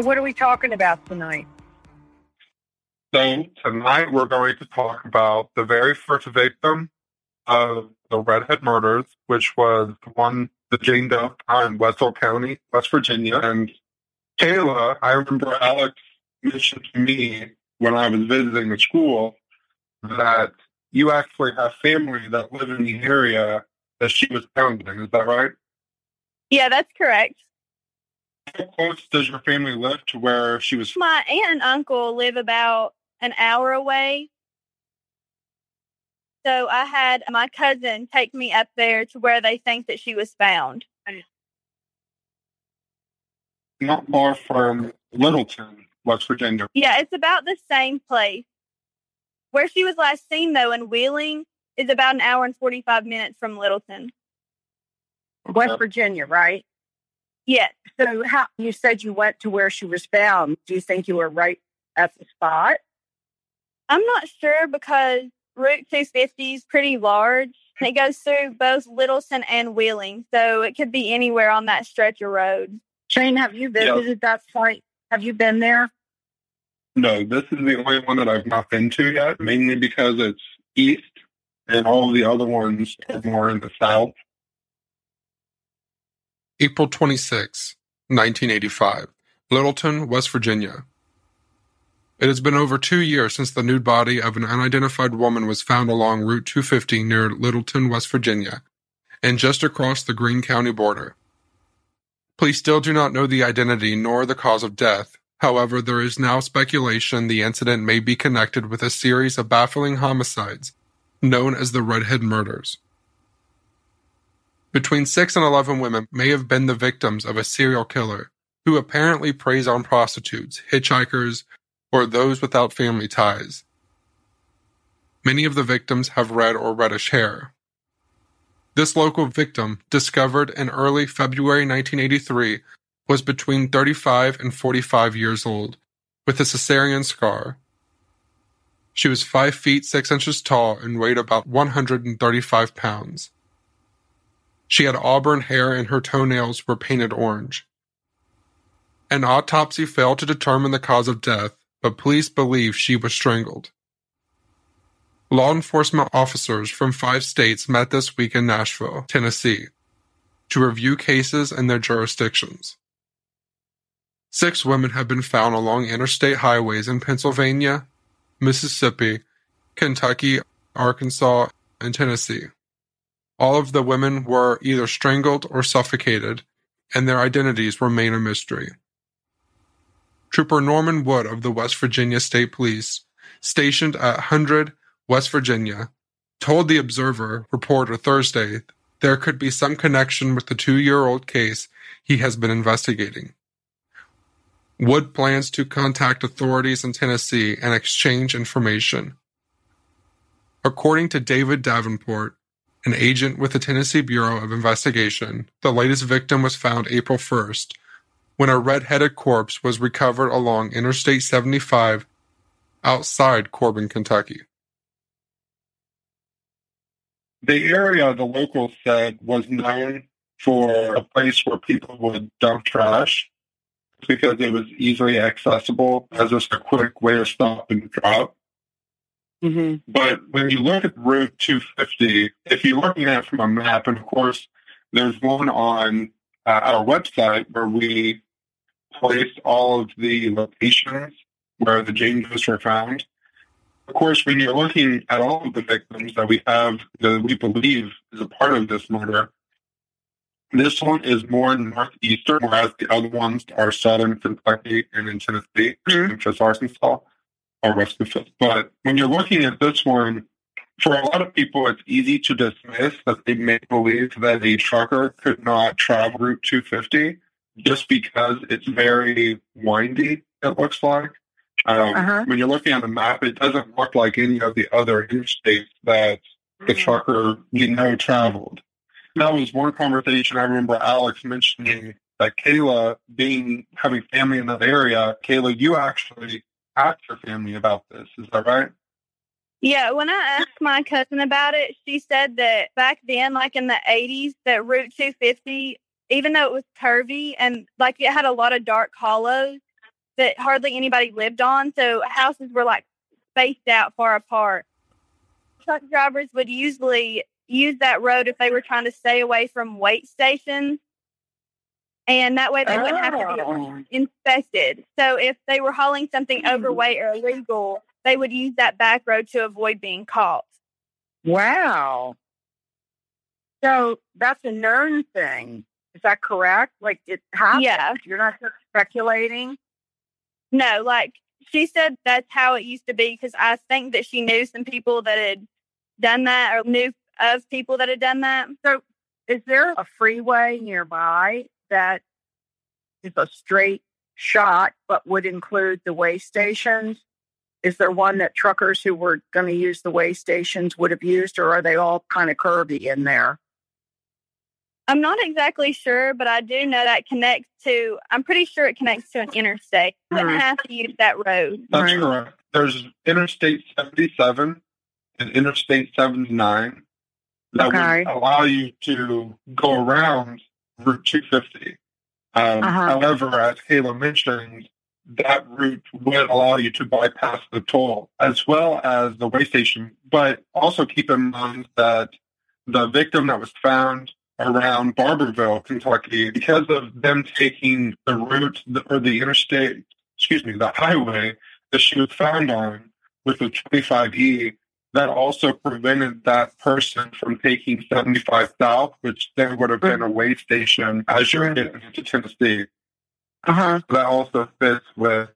So, what are we talking about tonight? So, tonight we're going to talk about the very first victim of the Redhead murders, which was the one that Jane Doe in Wetzel County, West Virginia. And Kayla, I remember Alex mentioned to me when I was visiting the school that you actually have family that live in the area that she was found in. Is that right? Yeah, that's correct. How close does your family live to where she was? My aunt and uncle live about an hour away. So I had my cousin take me up there to where they think that she was found. Not far from Littleton, West Virginia. Yeah, it's about the same place. Where she was last seen, though, in Wheeling, is about an hour and 45 minutes from Littleton. West Virginia, right? Yes. So, how you said you went to where she was found? Do you think you were right at the spot? I'm not sure because Route 250 is pretty large. And it goes through both Littleton and Wheeling, so it could be anywhere on that stretch of road. Shane, have you visited that site? Have you been there? No, this is the only one that I've not been to yet, mainly because it's east and all the other ones are more in the south. April 26, 1985, Littleton, West Virginia. It has been over two years since the nude body of an unidentified woman was found along Route 250 near Littleton, West Virginia, and just across the Greene County border. Police still do not know the identity nor the cause of death. However, there is now speculation the incident may be connected with a series of baffling homicides known as the Redhead Murders. Between 6 and 11 women may have been the victims of a serial killer who apparently preys on prostitutes, hitchhikers, or those without family ties. Many of the victims have red or reddish hair. This local victim, discovered in early February 1983, was between 35 and 45 years old, with a cesarean scar. She was 5 feet 6 inches tall and weighed about 135 pounds. She had auburn hair and her toenails were painted orange. An autopsy failed to determine the cause of death, but police believe she was strangled. Law enforcement officers from five states met this week in Nashville, Tennessee, to review cases in their jurisdictions. Six women have been found along interstate highways in Pennsylvania, Mississippi, Kentucky, Arkansas, and Tennessee. All of the women were either strangled or suffocated, and their identities remain a mystery. Trooper Norman Wood of the West Virginia State Police, stationed at Hundred West Virginia, told the Observer reporter Thursday there could be some connection with the two year old case he has been investigating. Wood plans to contact authorities in Tennessee and exchange information. According to David Davenport, an agent with the Tennessee Bureau of Investigation, the latest victim was found April 1st when a red-headed corpse was recovered along Interstate 75 outside Corbin, Kentucky. the area the locals said was known for a place where people would dump trash because it was easily accessible as just a quick way to stop and drop. Mm-hmm. But when you look at Route 250, if you're looking at it from a map, and of course, there's one on uh, our website where we place all of the locations where the Jane Does were found. Of course, when you're looking at all of the victims that we have that we believe is a part of this murder, this one is more northeastern, whereas the other ones are southern Kentucky and in Tennessee, Memphis, Arkansas, or West Memphis. But when you're looking at this one, for a lot of people, it's easy to dismiss that they may believe that a trucker could not travel Route 250 just because it's very windy, it looks like. Um, Uh-huh. When you're looking at the map, it doesn't look like any of the other interstates that the trucker we know traveled. That was one conversation I remember Alex mentioning that Kayla being having family in that area. Kayla, you actually asked your family about this. Is that right? Yeah, when I asked my cousin about it, she said that back then, like in the 80s, that Route 250, even though it was curvy and like it had a lot of dark hollows that hardly anybody lived on, so houses were like spaced out far apart. Truck drivers would usually use that road if they were trying to stay away from weight stations. And that way they wouldn't have to be Oh. inspected. So if they were hauling something Hmm. overweight or illegal, they would use that back road to avoid being caught. Wow. So that's a known thing. Is that correct? Like it happened. Yeah. You're not just speculating. No, like she said that's how it used to be because I think that she knew some people that had done that or knew of people that had done that. So is there a freeway nearby that is a straight shot but would include the weigh stations? Is there one that truckers who were going to use the weigh stations would have used, or are they all kind of curvy in there? I'm not exactly sure, but I do know that connects to, I'm pretty sure it connects to an interstate. You wouldn't Mhm. have to use that road. That's Right. correct. There's Interstate 77 and Interstate 79 that Okay. would allow you to go around Route 250. Um, Uh-huh. However, as Kayla mentioned, that route would allow you to bypass the toll as well as the weigh station. But also keep in mind that the victim that was found around Barbourville, Kentucky, because of them taking the route or the interstate, excuse me, the highway that she was found on with the 25E, that also prevented that person from taking 75 South, which then would have been a weigh station as you're getting into Tennessee. Uh huh. That also fits with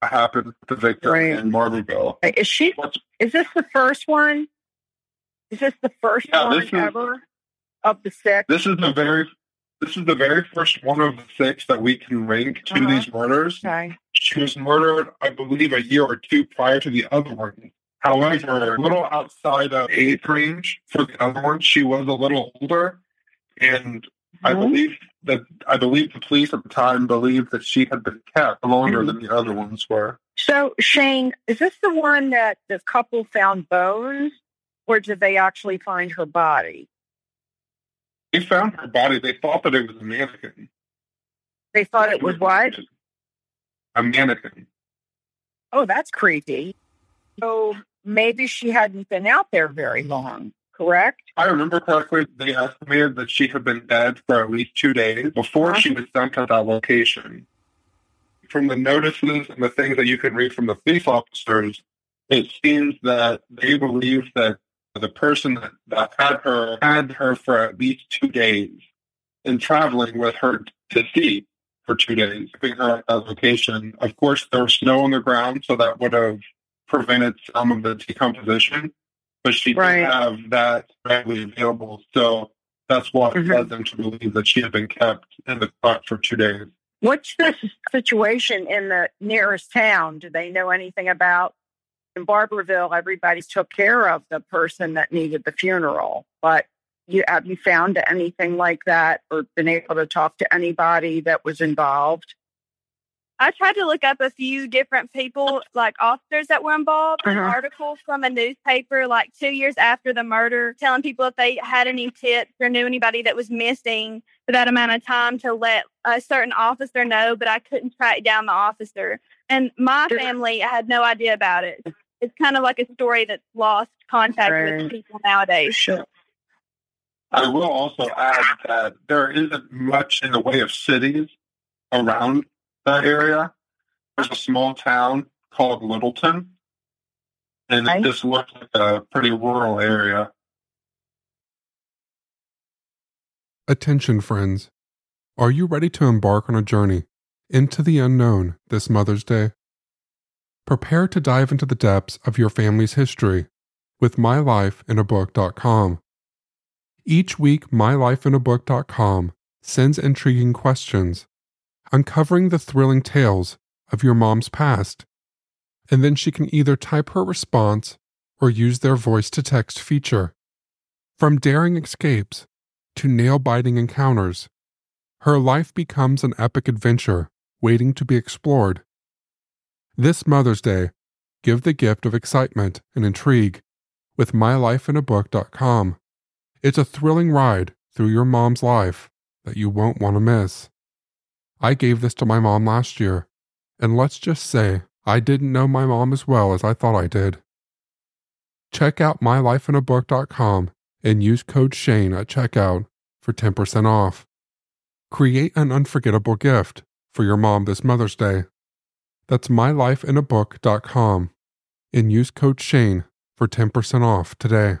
what happened to victim Right. in Barbourville. Is she? Is this the first one? Is this the first Yeah, one is- ever of the six? This is the very this is the very first one of the six that we can link to Uh-huh. these murders. Okay. She was murdered, I believe, a year or two prior to the other one. However, a little outside of age range for the other one, she was a little older, and I Mhm. believe that I believe the police at the time believed that she had been kept longer Mhm. than the other ones were. So, Shane, is this the one that the couple found bones, or did they actually find her body? They found her body. They thought that it was a mannequin. They thought it was what? A mannequin. Oh, that's creepy. So maybe she hadn't been out there very long, correct? I remember correctly, they estimated that she had been dead for at least two days before Uh-huh. she was sent to that location. From the notices and the things that you can read from the police officers, it seems that they believe that the person that, that had her had her for at least two days and traveling with her to sea for two days, keeping her at that location. Of course, there was snow on the ground, so that would have prevented some of the decomposition but she Right. didn't have that readily available. So that's what Mhm. led them to believe that she had been kept in the truck for two days. What's the situation in the nearest town? Do they know anything about? In Barbourville, everybody took care of the person that needed the funeral, but you have you found anything like that, or been able to talk to anybody that was involved? I tried to look up a few different people, like officers that were involved. An Uh-huh. article from a newspaper, like two years after the murder, telling people if they had any tips or knew anybody that was missing for that amount of time to let a certain officer know, but I couldn't track down the officer. And my Sure. family had no idea about it. It's kind of like a story that's lost contact Right. with people nowadays. Sure. I will also add that there isn't much in the way of cities around that area. There's a small town called Littleton, and it just looks like a pretty rural area. Attention, friends. Are you ready to embark on a journey into the unknown this Mother's Day? Prepare to dive into the depths of your family's history with mylifeinabook.com. Each week, mylifeinabook.com sends intriguing questions, uncovering the thrilling tales of your mom's past. And then she can either type her response or use their voice to text feature. From daring escapes to nail biting encounters, her life becomes an epic adventure waiting to be explored. This Mother's Day, give the gift of excitement and intrigue with mylifeinabook.com. It's a thrilling ride through your mom's life that you won't want to miss. I gave this to my mom last year, and let's just say I didn't know my mom as well as I thought I did. Check out mylifeinabook.com and use code Shane at checkout for 10% off. Create an unforgettable gift for your mom this Mother's Day. That's mylifeinabook.com and use code Shane for 10% off today.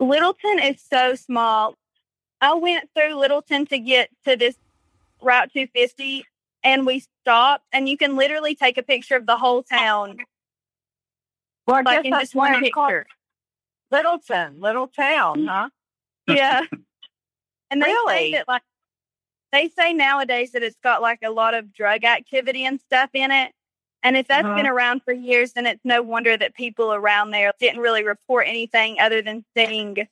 Littleton is so small. I went through Littleton to get to this Route 250 and we stopped and you can literally take a picture of the whole town. Well, I Like guess in that's just one why it's called picture. Littleton, little town, mm-hmm. huh? Yeah. And they Really? say that like they say nowadays that it's got like a lot of drug activity and stuff in it. And if that's Uh-huh. been around for years, then it's no wonder that people around there didn't really report anything other than seeing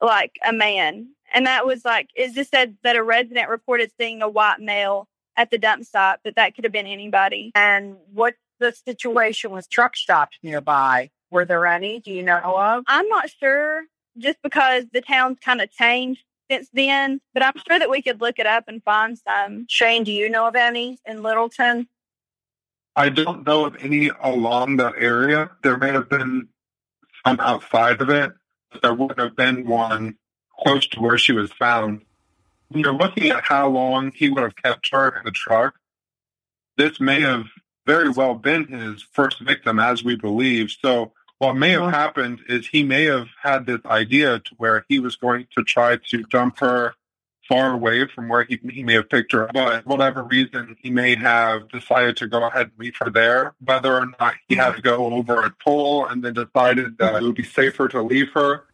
like a man. And that was like it just said that a resident reported seeing a white male at the dump stop, but that could have been anybody. And what the situation with truck stops nearby? Were there any? Do you know of? I'm not sure just because the town's kind of changed since then, but I'm sure that we could look it up and find some. Shane, do you know of any in Littleton? I don't know of any along that area. There may have been some outside of it, but there wouldn't have been one close to where she was found. When you're looking at how long he would have kept her in the truck, this may have very well been his first victim, as we believe. So, what may have happened is he may have had this idea to where he was going to try to dump her far away from where he, he may have picked her up. But whatever reason, he may have decided to go ahead and leave her there. Whether or not he had to go over a toll and then decided that it would be safer to leave her.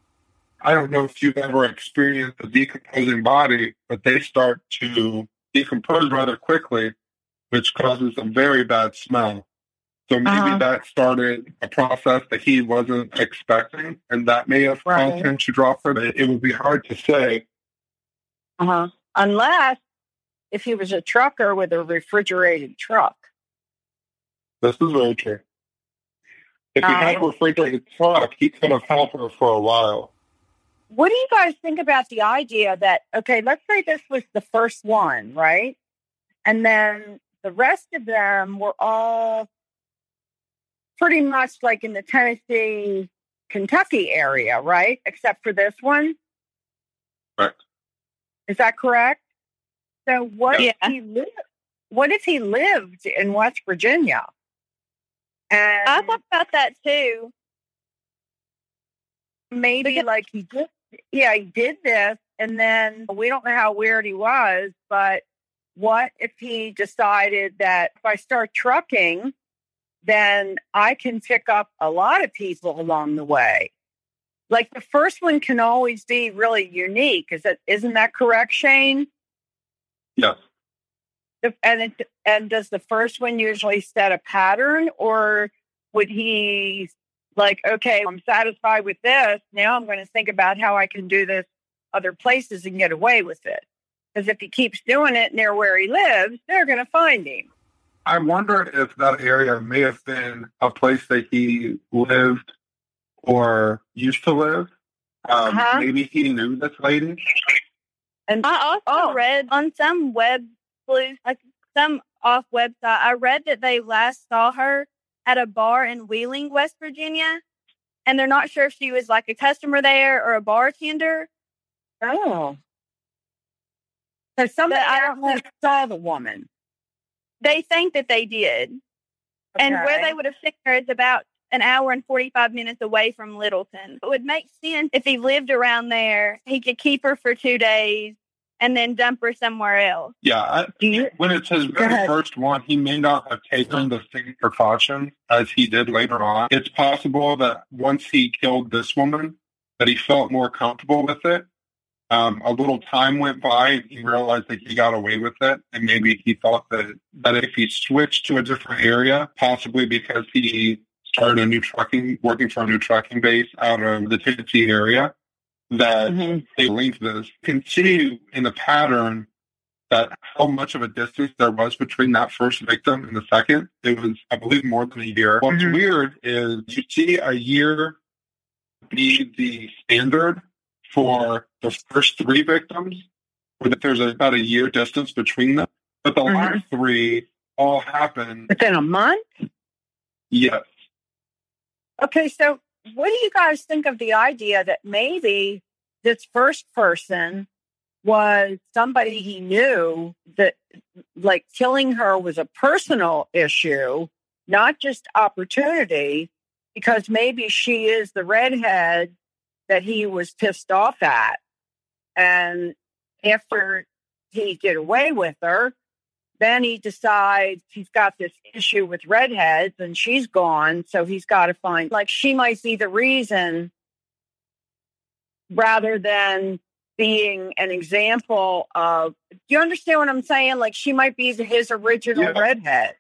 I don't know if you've ever experienced a decomposing body, but they start to decompose rather quickly, which causes a very bad smell. So maybe Uh-huh. that started a process that he wasn't expecting, and that may have Right. caused him to drop her. It it would be hard to say. Uh-huh. Unless if he was a trucker with a refrigerated truck. This is very true. If he had a Uh, refrigerated truck, he could have held her for a while. What do you guys think about the idea that, okay, let's say this was the first one, right? And then the rest of them were all pretty much like in the Tennessee, Kentucky area, right? Except for this one. Correct. Is that correct? So what Yeah. if he lived? What if he lived in West Virginia? And I thought about that too. maybe Because- like he did yeah he did this and then we don't know how weird he was but what if he decided that if I start trucking, then I can pick up a lot of people along the way? Like the first one can always be really unique. Is that isn't that correct, Shane? Yes. The- And it, and does the first one usually set a pattern, or would he like, okay, I'm satisfied with this. Now I'm going to think about how I can do this other places and get away with it. Because if he keeps doing it near where he lives, they're going to find him. I wonder if that area may have been a place that he lived or used to live. Um, Uh-huh. Maybe he knew this lady. And I also Oh. read on some web sleuth, like some off website, I read that they last saw her at a bar in Wheeling, West Virginia. And they're not sure if she was like a customer there or a bartender. oh, so somebody But I don't know. actually saw the woman. They think that they did. And where they would have seen her is about an hour and 45 minutes away from Littleton. It would make sense if he lived around there, he could keep her for two days and then dump her somewhere else. Yeah. I, you, when it's his very first one, he may not have taken the same precautions as he did later on. It's possible that once he killed this woman, that he felt more comfortable with it. Um, a little time went by and he realized that he got away with it. And maybe he thought that, that if he switched to a different area, possibly because he started a new trucking, working for a new trucking base out of the Tennessee area, that Mhm. they linked this. See in the pattern that how much of a distance there was between that first victim and the second. It was, I believe, more than a year. What's Mhm. weird is you see a year be the standard for the first three victims, or that there's about a year distance between them. But the Mhm. last three all happened, within a month? yes. Okay, so what do you guys think of the idea that maybe this first person was somebody he knew that like killing her was a personal issue, not just opportunity, because maybe she is the redhead that he was pissed off at. And after he did away with her, then he decides he's got this issue with redheads and she's gone. So he's got to find, like, she might be the reason rather than being an example of, do you understand what I'm saying? Like, she might be his original Yeah. redhead.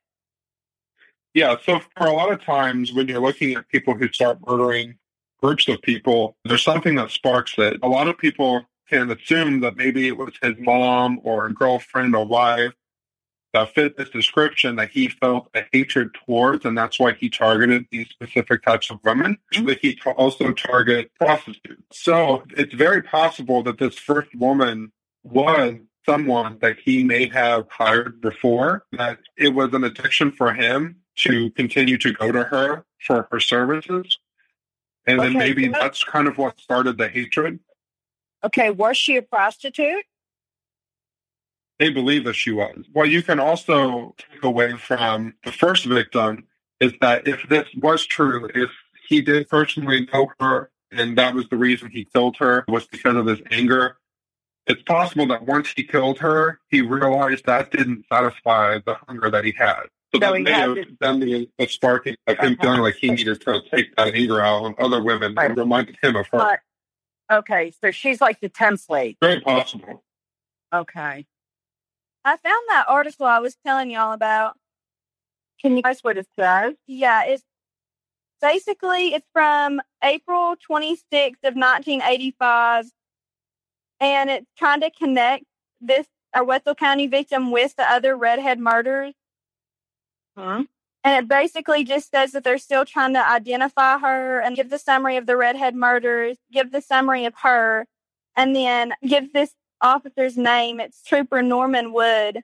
Yeah, so for a lot of times when you're looking at people who start murdering groups of people, there's something that sparks it. A lot of people can assume that maybe it was his mom or a girlfriend or wife that fit this description that he felt a hatred towards, and that's why he targeted these specific types of women. Mm-hmm. But he also targeted prostitutes. So it's very possible that this first woman was someone that he may have hired before, that it was an addiction for him to continue to go to her for her services. And then maybe that's kind of what started the hatred. Okay, was she a prostitute? They believe that she was. What you can also take away from the first victim is that if this was true, if he did personally know her and that was the reason he killed her was because of his anger, it's possible that once he killed her, he realized that didn't satisfy the hunger that he had. So So that he may have been the, the sparking of him Uh-huh. feeling like he needed to take that anger out on other women Right. and reminded him of her. But okay, so she's like the template. Very possible. Okay. I found that article I was telling y'all about. Can you guys what it says? Yeah, it's basically it's from April 26th of 1985, and it kind of connects this our Wetzel County victim with the other redhead murders. Huh? And it basically just says that they're still trying to identify her and give the summary of the redhead murders, give the summary of her, and then give this officer's name. It's Trooper Norman Wood.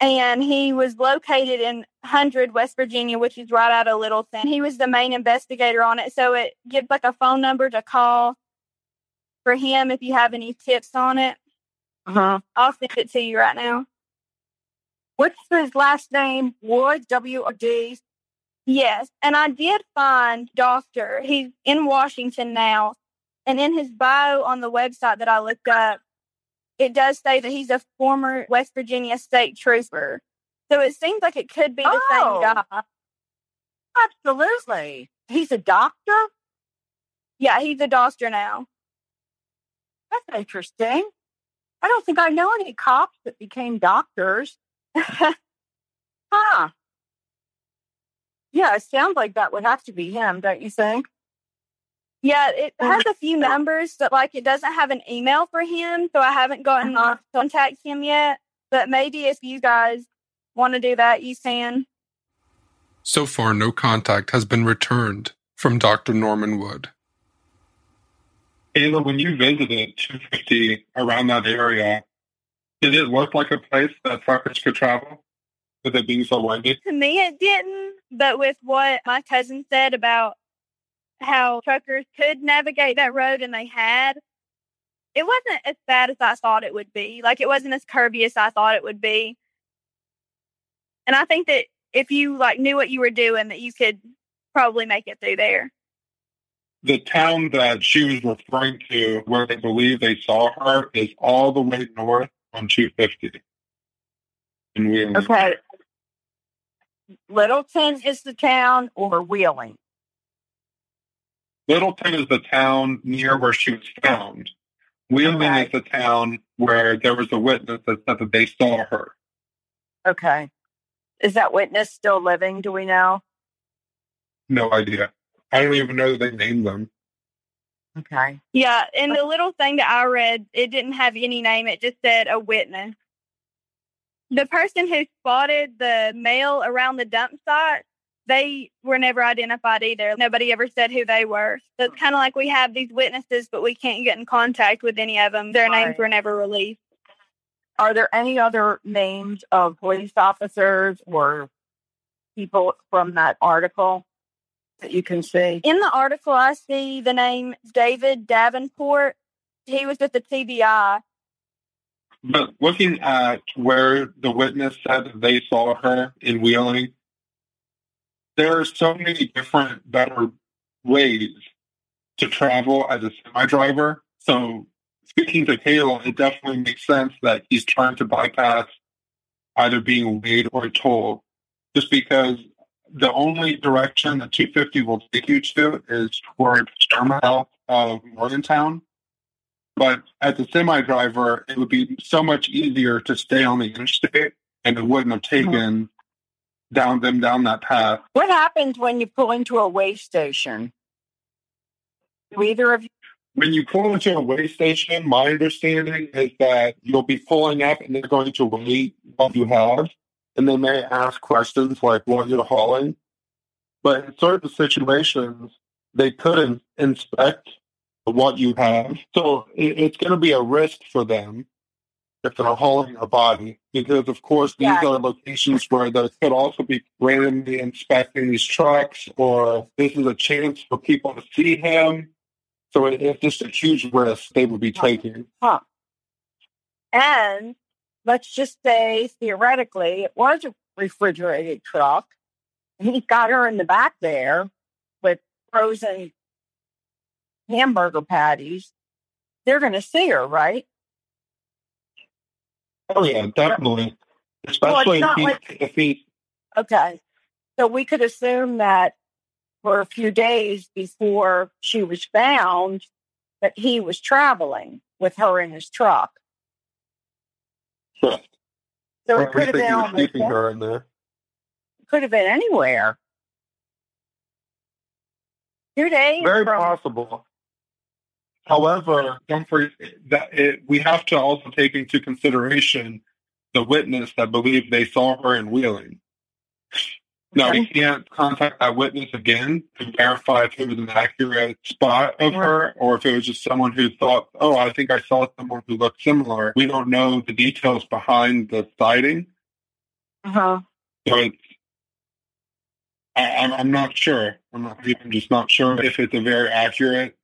And he was located in Hundred, West Virginia, which is right out of Littleton. He was the main investigator on it. So it gives like a phone number to call for him if you have any tips on it. Uh-huh. I'll send it to you right now. What's his last name? Wood, W O D. Yes, and I did find Doctor. He's in Washington now, and in his bio on the website that I looked up, it does say that he's a former West Virginia state trooper. So it seems like it could be the Oh. same guy. Absolutely. He's a doctor? Yeah, he's a doctor now. That's interesting. I don't think I know any cops that became doctors. Huh. Yeah, it sounds like that would have to be him, don't you think? Yeah, it has a few numbers, but like it doesn't have an email for him, so I haven't gotten Uh-huh. to contact him yet. But maybe if you guys want to do that, you can. So far, no contact has been returned from Dr. Norman Wood. Ayla, when you visited 250 around that area, did it look like a place that truckers could travel? With it being so windy? To me, it didn't, but with what my cousin said about how truckers could navigate that road and they had, it wasn't as bad as I thought it would be. Like it wasn't as curvy as I thought it would be. And I think that if you like knew what you were doing, that you could probably make it through there. The town that she was referring to, where they believe they saw her, is all the way north on 250. In Wheeling. Okay. Littleton is the town or Wheeling? Littleton is the town near where she was found. Wheeling Okay. is the town where there was a witness that said that they saw her. Okay. Is that witness still living? Do we know? No idea. I don't even know that they named them. Okay. Yeah, and uh, the little thing that I read, it didn't have any name. It just said a witness. The person who spotted the male around the dump site, they were never identified either. Nobody ever said who they were. So it's mm. kind of like we have these witnesses, but we can't get in contact with any of them. Their names were never released. Are there any other names of police officers or people from that article that you can see? In the article, I see the name David Davenport. He was with the TBI. But looking at where the witness said they saw her in Wheeling, there are so many different better ways to travel as a semi driver. So speaking to Kayla, it definitely makes sense that he's trying to bypass either being weighed or tolled, just because the only direction that 250 will take you to is toward Sturma of Morgantown. But as a semi driver, it would be so much easier to stay on the interstate and it wouldn't have mm-hmm. taken down them down that path. What happens when you pull into a weigh station? Do either of you? When you pull into a weigh station, my understanding is that you'll be pulling up and they're going to weigh what you have. And they may ask questions like what you're hauling. But in certain situations, they couldn't inspect what you have. So it's going to be a risk for them if they're hauling a body. Because, of course, these Yeah. are locations where there could also be randomly inspecting these trucks, or this is a chance for people to see him. So it, it's just a huge risk they would be taking. Huh. And let's just say theoretically it was a refrigerated truck. And he's got her in the back there with frozen hamburger patties. They're going to see her, right? Oh yeah, definitely. Especially not if, he, like- if he Okay. So we could assume that for a few days before she was found, that he was traveling with her in his truck. Sure. So Or it could have been on the keeping her in there. could have been anywhere. Two days Very from possible. However, don't forget that it, we have to also take into consideration the witness that believed they saw her in Wheeling. Now, we can't contact that witness again to verify if it was an accurate spot of her or if it was just someone who thought, oh, I think I saw someone who looked similar. We don't know the details behind the sighting. uh-huh. So it's, I, I'm, I'm not sure. I'm not I'm just not sure if it's a very accurate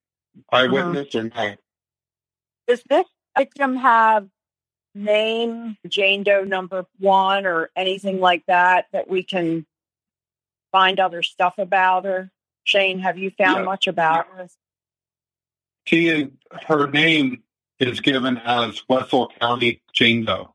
Uh-huh. eyewitness or. Does this victim have name Jane Doe number one or anything like that that we can find other stuff about her? Shane, have you found Yeah. much about her? She is, her name is given as Wetzel County Jane Doe.